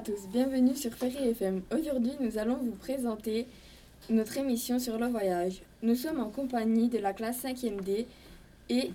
Bonjour à tous, bienvenue sur Ferry FM. Aujourd'hui, nous allons vous présenter notre émission sur le voyage. Nous sommes en compagnie de la classe 5e D et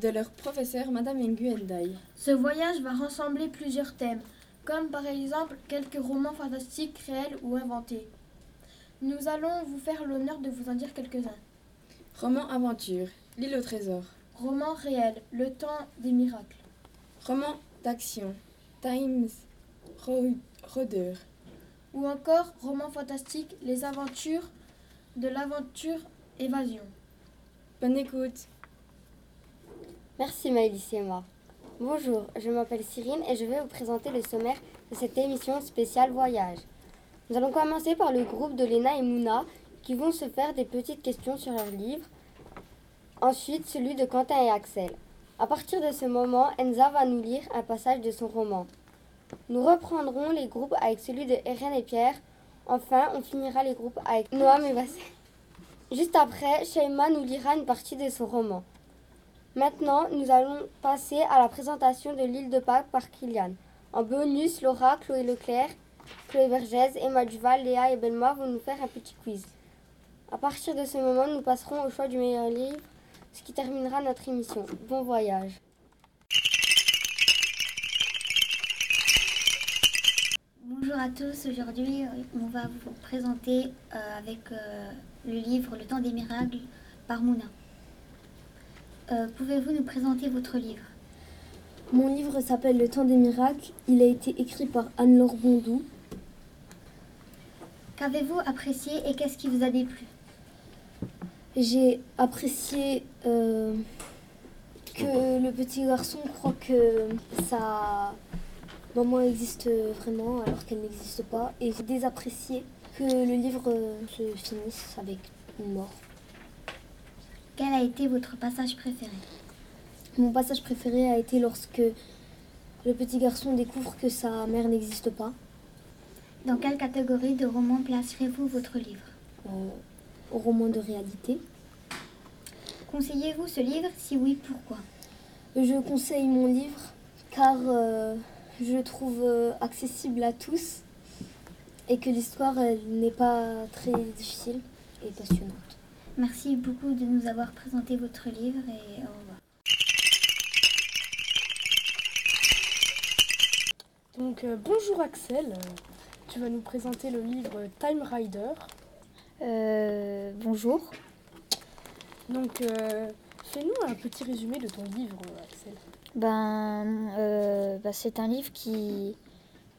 de leur professeur, Madame Ingu Endai. Ce voyage va rassembler plusieurs thèmes, comme par exemple quelques romans fantastiques réels ou inventés. Nous allons vous faire l'honneur de vous en dire quelques-uns. Roman aventure, l'île au trésor. Roman réel, le temps des miracles. Roman d'action, Times Roder. Ou encore roman fantastique, les aventures de l'aventure évasion. Bonne écoute. Merci Maëlys et moi. Bonjour, je m'appelle Cyrine et je vais vous présenter le sommaire de cette émission spéciale voyage. Nous allons commencer par le groupe de Léna et Mouna qui vont se faire des petites questions sur leur livre. Ensuite, celui de Quentin et Axel. À partir de ce moment, Enza va nous lire un passage de son roman. Nous reprendrons les groupes avec celui de Eren et Pierre. Enfin, on finira les groupes avec Noam et Basset. Juste après, Sheima nous lira une partie de son roman. Maintenant, nous allons passer à la présentation de l'île de Pâques par Kylian. En bonus, Laura, Chloé Leclerc, Chloé Vergès, Emma Duval, Léa et Belma vont nous faire un petit quiz. À partir de ce moment, nous passerons au choix du meilleur livre, ce qui terminera notre émission. Bon voyage. Bonjour à tous, aujourd'hui on va vous présenter euh, avec euh, le livre Le temps des miracles par Mouna. Euh, Pouvez-vous nous présenter votre livre? Mon livre s'appelle Le temps des miracles, il a été écrit par Anne-Laure Bondou. Qu'avez-vous apprécié et qu'est-ce qui vous a déplu? J'ai apprécié euh, que le petit garçon croit que sa maman existe vraiment alors qu'elle n'existe pas. Et j'ai désapprécié que le livre euh, se finisse avec une mort. Quel a été votre passage préféré? Mon passage préféré a été lorsque le petit garçon découvre que sa mère n'existe pas. Dans quelle catégorie de romans placerez-vous votre livre? Euh, au roman de réalité. Conseillez-vous ce livre? Si oui, pourquoi? Je conseille mon livre car euh, je le trouve euh, accessible à tous et que l'histoire elle, n'est pas très difficile et passionnante. Merci beaucoup de nous avoir présenté votre livre et au revoir. Donc euh, bonjour Axel, tu vas nous présenter le livre Time Rider. Euh, bonjour. Donc euh, fais-nous un petit résumé de ton livre Axel. Ben, euh, bah, c'est un livre qui,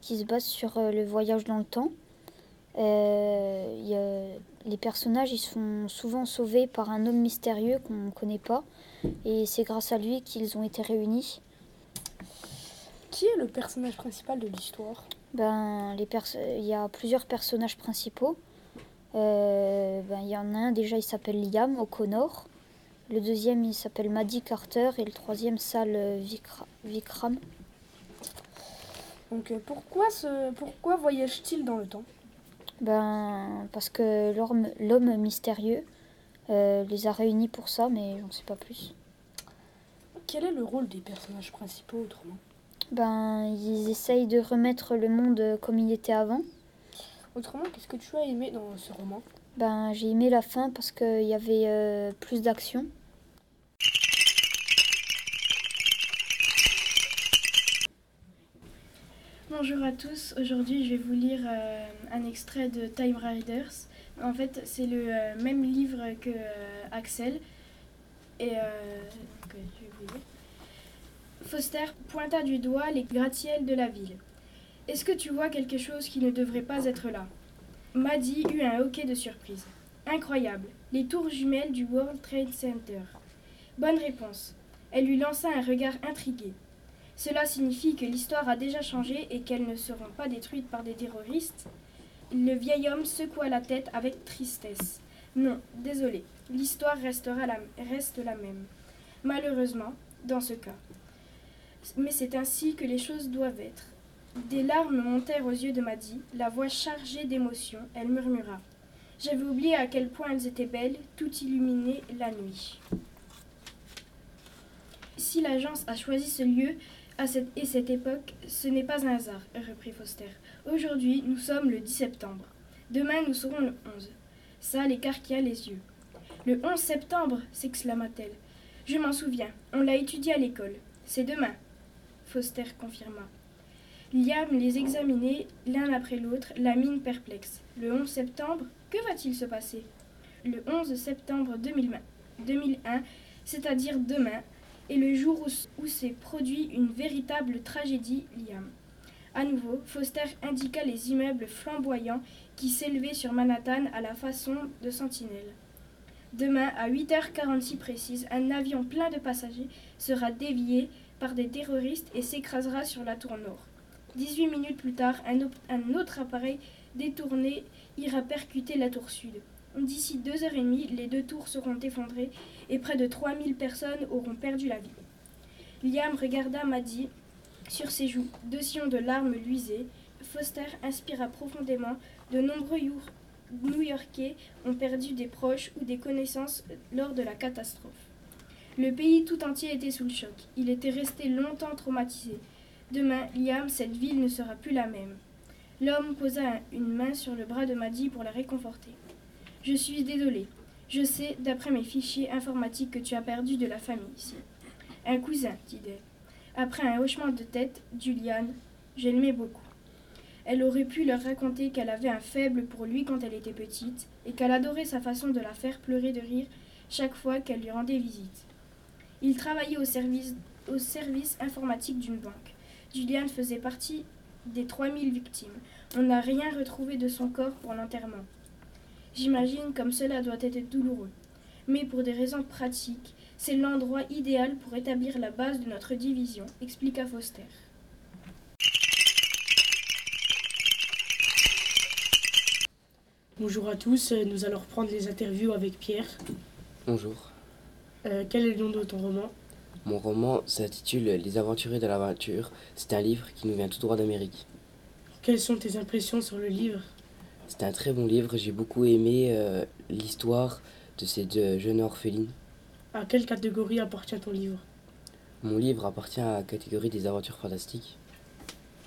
qui se base sur euh, le voyage dans le temps. Euh, a- les personnages ils sont souvent sauvés par un homme mystérieux qu'on ne connaît pas. Et c'est grâce à lui qu'ils ont été réunis. Qui est le personnage principal de l'histoire? Ben, les il y a plusieurs personnages principaux. Euh, ben, il y en a un déjà, il s'appelle Liam O'Connor. Le deuxième, il s'appelle Maddie Carter. Et le troisième, Sal Vikra- Vikram. Donc euh, pourquoi, ce, pourquoi voyage-t-il dans le temps? Ben, parce que l'homme l'homme mystérieux euh, les a réunis pour ça, mais on ne sait pas plus. Quel est le rôle des personnages principaux autrement? Ben, ils essayent de remettre le monde comme il était avant. Autrement, qu'est-ce que tu as aimé dans ce roman? Ben, j'ai aimé la fin parce qu'il y avait euh, plus d'action. Bonjour à tous, aujourd'hui je vais vous lire euh, un extrait de Time Riders. En fait, c'est le euh, même livre que Axel. Et. Foster pointa du doigt les gratte-ciels de la ville. Est-ce que tu vois quelque chose qui ne devrait pas être là? Maddie eut un hoquet de surprise. Incroyable, les tours jumelles du World Trade Center. Bonne réponse. Elle lui lança un regard intrigué. Cela signifie que l'histoire a déjà changé et qu'elles ne seront pas détruites par des terroristes? Le vieil homme secoua la tête avec tristesse. Non, désolé, l'histoire restera la, reste la même. Malheureusement, dans ce cas. Mais c'est ainsi que les choses doivent être. Des larmes montèrent aux yeux de Maddy, la voix chargée d'émotion, elle murmura. J'avais oublié à quel point elles étaient belles, tout illuminées la nuit. Si l'agence a choisi ce lieu, À cette, et cette époque, ce n'est pas un hasard, reprit Foster. Aujourd'hui, nous sommes le 10 septembre. Demain, nous serons le 11. Ça l'écarquilla les yeux. Le 11 septembre s'exclama-t-elle. Je m'en souviens, on l'a étudié à l'école. C'est demain. Foster confirma. Liam les examinait l'un après l'autre, la mine perplexe. Le 11 septembre, que va-t-il se passer? Le 11 septembre 2020, 2001, c'est-à-dire demain, est le jour où, où s'est produit une véritable tragédie, Liam. À nouveau, Foster indiqua les immeubles flamboyants qui s'élevaient sur Manhattan à la façon de sentinelles. Demain, à 8h46 précise, un avion plein de passagers sera dévié par des terroristes et s'écrasera sur la tour nord. 18 minutes plus tard, un, autre appareil détourné ira percuter la tour sud. D'ici deux heures et demie, les deux tours seront effondrées et près de 3000 personnes auront perdu la vie. Liam regarda Maddy sur ses joues. Deux sillons de larmes luisaient. Foster inspira profondément. De nombreux New-Yorkais ont perdu des proches ou des connaissances lors de la catastrophe. Le pays tout entier était sous le choc. Il était resté longtemps traumatisé. Demain, Liam, cette ville ne sera plus la même. L'homme posa une main sur le bras de Maddy pour la réconforter. Je suis désolé. Je sais, d'après mes fichiers informatiques, que tu as perdu de la famille ici. Un cousin, dit-elle. Après un hochement de tête, Juliane, je l'aimais beaucoup. Elle aurait pu leur raconter qu'elle avait un faible pour lui quand elle était petite et qu'elle adorait sa façon de la faire pleurer de rire chaque fois qu'elle lui rendait visite. Il travaillait au service informatique d'une banque. Juliane faisait partie des 3000 victimes. On n'a rien retrouvé de son corps pour l'enterrement. J'imagine comme cela doit être douloureux. Mais pour des raisons pratiques, c'est l'endroit idéal pour établir la base de notre division, expliqua Foster. Bonjour à tous, nous allons reprendre les interviews avec Pierre. Bonjour. Euh, quel est le nom de ton roman? Mon roman s'intitule Les aventuriers de l'aventure. C'est un livre qui nous vient tout droit d'Amérique. Quelles sont tes impressions sur le livre? C'est un très bon livre, j'ai beaucoup aimé euh, l'histoire de ces deux jeunes orphelines. À quelle catégorie appartient ton livre? Mon livre appartient à la catégorie des aventures fantastiques.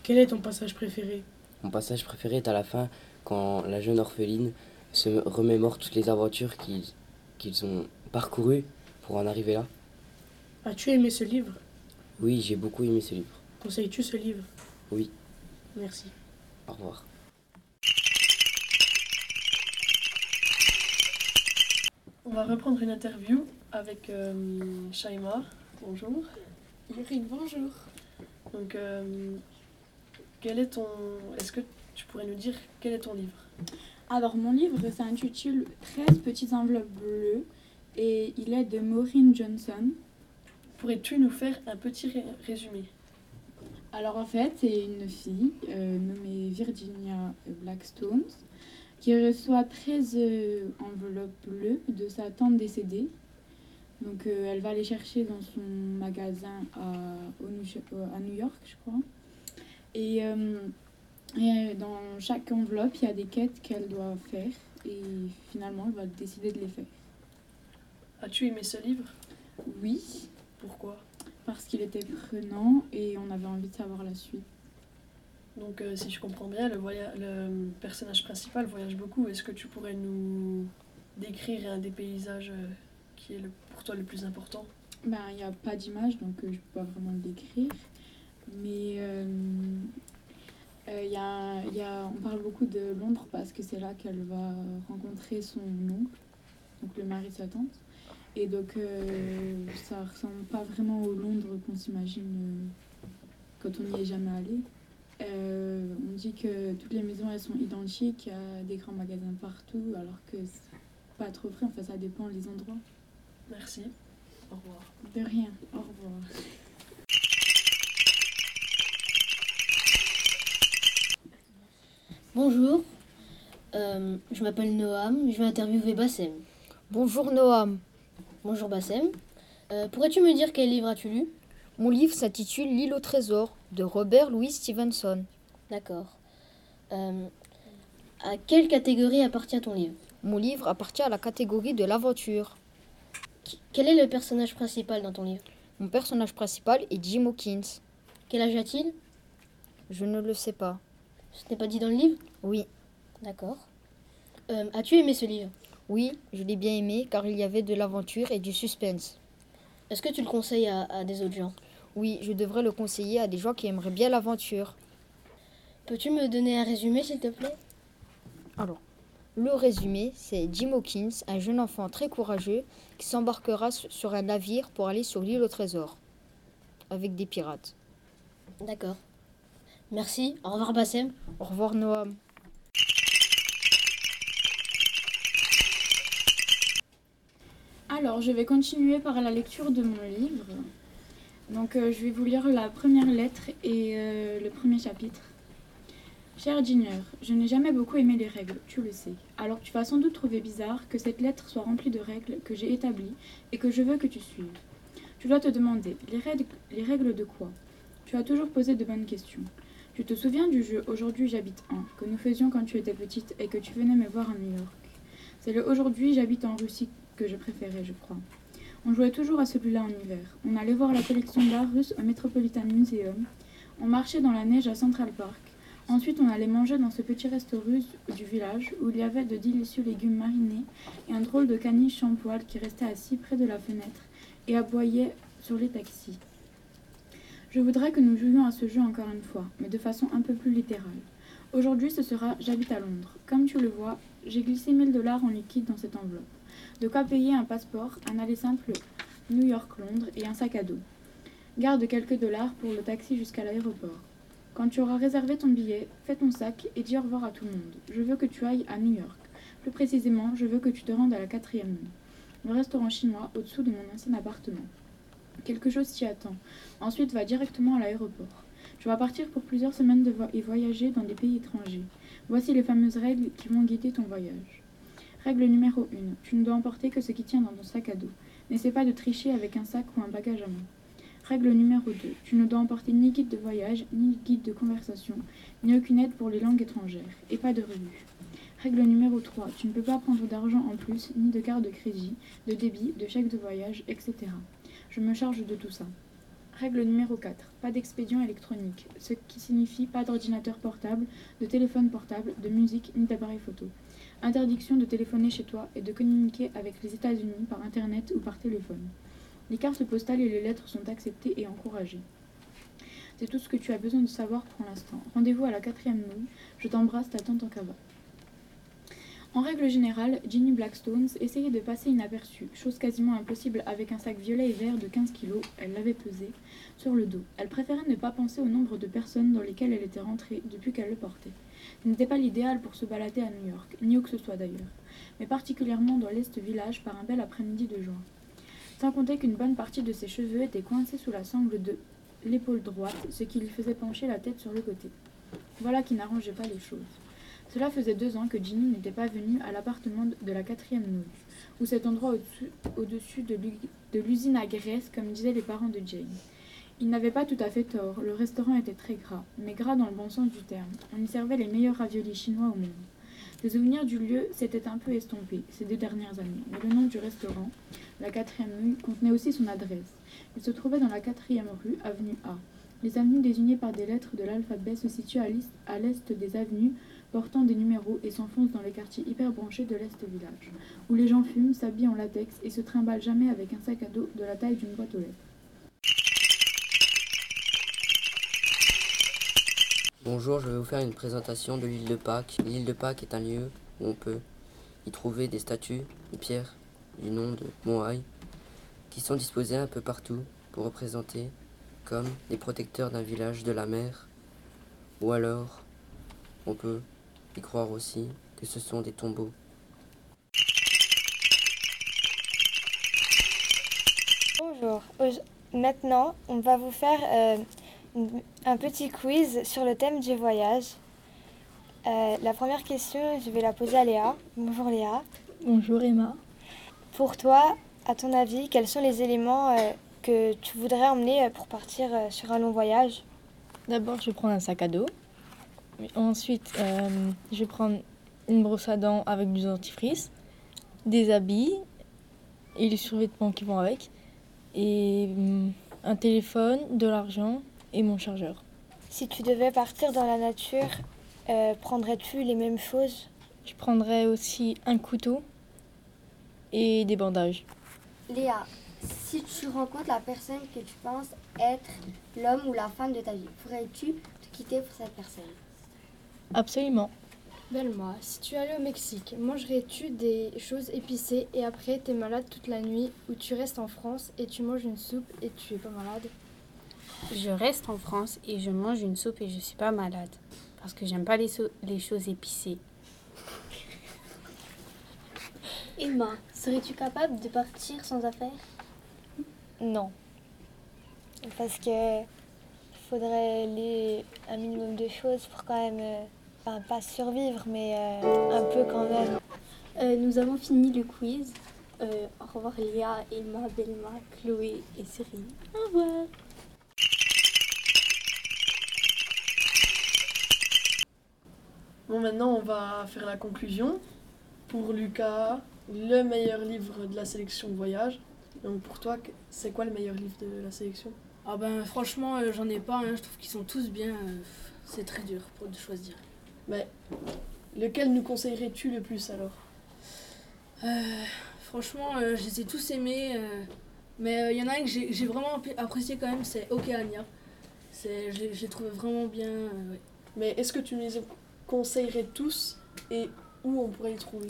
Quel est ton passage préféré? Mon passage préféré est à la fin, quand la jeune orpheline se remémore toutes les aventures qu'ils ont parcourues pour en arriver là. As-tu aimé ce livre? Oui, j'ai beaucoup aimé ce livre. Conseilles-tu ce livre? Oui. Merci. Au revoir. On va reprendre une interview avec euh, Shaima. Bonjour. Yuri, bonjour. Donc, euh, quel est ton. Est-ce que tu pourrais nous dire quel est ton livre? Alors, mon livre s'intitule 13 petites enveloppes bleues et il est de Maureen Johnson. Pourrais-tu nous faire un petit ré- résumé? Alors, en fait, c'est une fille euh, nommée Virginia Blackstone qui reçoit 13 euh, enveloppes bleues de sa tante décédée. Donc, euh, elle va les chercher dans son magasin à, à New York, je crois. Et, et dans chaque enveloppe, il y a des quêtes qu'elle doit faire. Et finalement, elle va décider de les faire. As-tu aimé ce livre? Oui, Pourquoi parce qu'il était prenant et on avait envie de savoir la suite. Donc, euh, si je comprends bien, le, voya- le personnage principal voyage beaucoup. Est-ce que tu pourrais nous décrire un des paysages euh, qui est le- pour toi le plus important? Ben, il n'y a pas d'image, donc euh, je peux pas vraiment le décrire. Mais y a, y a- on parle beaucoup de Londres parce que c'est là qu'elle va rencontrer son oncle, donc le mari de sa tante. Et donc, euh, ça ressemble pas vraiment au Londres qu'on s'imagine euh, quand on n'y est jamais allé. Euh, on dit que toutes les maisons elles sont identiques, il y a des grands magasins partout, alors que c'est pas trop vrai, enfin ça dépend les endroits. Merci. Au revoir. De rien, au revoir. Bonjour, Euh, je m'appelle Noam, je vais interviewer Bassem. Bonjour Noam. Bonjour Bassem. Euh, Pourrais-tu me dire quel livre as-tu lu? Mon livre s'intitule L'île au trésor de Robert Louis Stevenson. D'accord. Euh, à quelle catégorie appartient ton livre? Mon livre appartient à la catégorie de l'aventure. Quel est le personnage principal dans ton livre? Mon personnage principal est Jim Hawkins. Quel âge a-t-il? Je ne le sais pas. Ce n'est pas dit dans le livre? Oui. D'accord. Euh, As-tu aimé ce livre? Oui, je l'ai bien aimé car il y avait de l'aventure et du suspense. Est-ce que tu le conseilles à, à des autres gens? Oui, je devrais le conseiller à des gens qui aimeraient bien l'aventure. Peux-tu me donner un résumé, s'il te plaît? Alors, le résumé, c'est Jim Hawkins, un jeune enfant très courageux qui s'embarquera sur un navire pour aller sur l'île au trésor avec des pirates. D'accord. Merci. Au revoir, Bassem. Au revoir, Noam. Alors, je vais continuer par la lecture de mon livre. Donc, euh, je vais vous lire la première lettre et euh, le premier chapitre. Cher Junior, je n'ai jamais beaucoup aimé les règles, tu le sais. Alors tu vas sans doute trouver bizarre que cette lettre soit remplie de règles que j'ai établies et que je veux que tu suives. Tu dois te demander, les règles, les règles de quoi? Tu as toujours posé de bonnes questions. Tu te souviens du jeu Aujourd'hui j'habite en que nous faisions quand tu étais petite et que tu venais me voir à New York? C'est le Aujourd'hui j'habite en Russie que je préférais, je crois. On jouait toujours à celui-là en hiver. On allait voir la collection d'art russe au Metropolitan Museum. On marchait dans la neige à Central Park. Ensuite, on allait manger dans ce petit resto russe du village où il y avait de délicieux légumes marinés et un drôle de caniche sans poil qui restait assis près de la fenêtre et aboyait sur les taxis. Je voudrais que nous jouions à ce jeu encore une fois, mais de façon un peu plus littérale. Aujourd'hui, ce sera J'habite à Londres. Comme tu le vois, j'ai glissé 1000 dollars en liquide dans cette enveloppe. De quoi payer un passeport, un aller simple New York-Londres et un sac à dos. Garde quelques dollars pour le taxi jusqu'à l'aéroport. Quand tu auras réservé ton billet, fais ton sac et dis au revoir à tout le monde. Je veux que tu ailles à New York. Plus précisément, je veux que tu te rendes à la quatrième. Le restaurant chinois au-dessous de mon ancien appartement. Quelque chose t'y attend. Ensuite, va directement à l'aéroport. Tu vas partir pour plusieurs semaines et voyager dans des pays étrangers. Voici les fameuses règles qui vont guider ton voyage. Règle numéro 1. Tu ne dois emporter que ce qui tient dans ton sac à dos. N'essaie pas de tricher avec un sac ou un bagage à main. Règle numéro 2. Tu ne dois emporter ni guide de voyage, ni guide de conversation, ni aucune aide pour les langues étrangères, et pas de revue. Règle numéro 3. Tu ne peux pas prendre d'argent en plus, ni de carte de crédit, de débit, de chèque de voyage, etc. Je me charge de tout ça. Règle numéro 4. Pas d'expédient électronique, ce qui signifie pas d'ordinateur portable, de téléphone portable, de musique, ni d'appareil photo. Interdiction de téléphoner chez toi et de communiquer avec les États-Unis par Internet ou par téléphone. Les cartes postales et les lettres sont acceptées et encouragées. C'est tout ce que tu as besoin de savoir pour l'instant. Rendez-vous à la quatrième nouille. Je t'embrasse, ta tante en cava. En règle générale, Ginny Blackstones essayait de passer inaperçue, chose quasiment impossible avec un sac violet et vert de 15 kilos, elle l'avait pesé, sur le dos. Elle préférait ne pas penser au nombre de personnes dans lesquelles elle était rentrée depuis qu'elle le portait. N'était pas l'idéal pour se balader à New York, ni où que ce soit d'ailleurs, mais particulièrement dans l'Est village par un bel après-midi de juin. Sans compter qu'une bonne partie de ses cheveux étaient coincés sous la sangle de l'épaule droite, ce qui lui faisait pencher la tête sur le côté. Voilà qui n'arrangeait pas les choses. Cela faisait deux ans que Ginny n'était pas venue à l'appartement de la quatrième nouille, ou cet endroit au-dessus au de l'usine à graisse, comme disaient les parents de Jane. Ils n'avaient pas tout à fait tort, le restaurant était très gras, mais gras dans le bon sens du terme. On y servait les meilleurs raviolis chinois au monde. Les souvenirs du lieu s'étaient un peu estompés ces deux dernières années, mais le nom du restaurant, la quatrième rue, contenait aussi son adresse. Il se trouvait dans la quatrième rue, avenue A. Les avenues désignées par des lettres de l'alphabet se situent à l'est des avenues portant des numéros et s'enfoncent dans les quartiers hyper branchés de l'Est village, où les gens fument, s'habillent en latex et se trimballent jamais avec un sac à dos de la taille d'une boîte aux lettres. Bonjour, je vais vous faire une présentation de l'île de Pâques. L'île de Pâques est un lieu où on peut y trouver des statues, des pierres du nom de Moai, qui sont disposées un peu partout pour représenter comme des protecteurs d'un village de la mer, ou alors on peut y croire aussi que ce sont des tombeaux. Bonjour, maintenant on va vous faire euh, un petit quiz sur le thème du voyage. Euh, la première question, je vais la poser à Léa. Bonjour Léa. Bonjour Emma. Pour toi, à ton avis, quels sont les éléments euh, que tu voudrais emmener pour partir euh, sur un long voyage? D'abord, je vais prendre un sac à dos. Ensuite, euh, je vais prendre une brosse à dents avec du dentifrice, des habits et les survêtements qui vont avec, et um, un téléphone, de l'argent et mon chargeur. Si tu devais partir dans la nature, euh, prendrais-tu les mêmes choses? Je prendrais aussi un couteau et des bandages. Léa, si tu rencontres la personne que tu penses être l'homme ou la femme de ta vie, pourrais-tu te quitter pour cette personne? Absolument. Belma, si tu allais au Mexique, mangerais-tu des choses épicées et après t'es malade toute la nuit ou tu restes en France et tu manges une soupe et tu es pas malade? Je reste en France et je mange une soupe et je suis pas malade parce que j'aime pas les, so- les choses épicées. Emma, serais-tu capable de partir sans affaires? Non. Parce que faudrait les, un minimum de choses pour quand même, euh, enfin pas survivre, mais euh, un peu quand même. Euh, nous avons fini le quiz. Euh, au revoir Léa, Emma, Belma, Chloé et Cyrine. Au revoir. Bon, maintenant, on va faire la conclusion. Pour Lucas, le meilleur livre de la sélection voyage. Donc, pour toi, c'est quoi le meilleur livre de la sélection? Ah ben franchement, euh, j'en ai pas, hein. je trouve qu'ils sont tous bien. euh, c'est très dur pour de choisir. Mais lequel nous conseillerais-tu le plus alors? Euh, franchement, je les ai tous aimés. mais il y en a un que j'ai vraiment apprécié quand même, c'est Okeania. Je l'ai- trouvé vraiment bien. ouais. Mais est-ce que tu nous les conseillerais tous et où on pourrait les trouver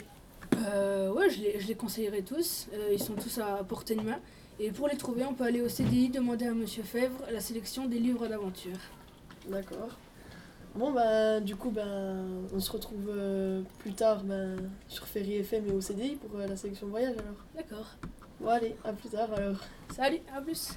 Euh, ouais, je les, je les conseillerais tous. Euh, ils sont tous à portée de main. Et pour les trouver, on peut aller au CDI demander à Monsieur Fèvre la sélection des livres d'aventure. D'accord. Bon, ben, du coup, ben, on se retrouve euh, plus tard ben, sur Ferry FM et au CDI pour euh, la sélection voyage alors. D'accord. Bon, allez, à plus tard alors. Salut, à plus.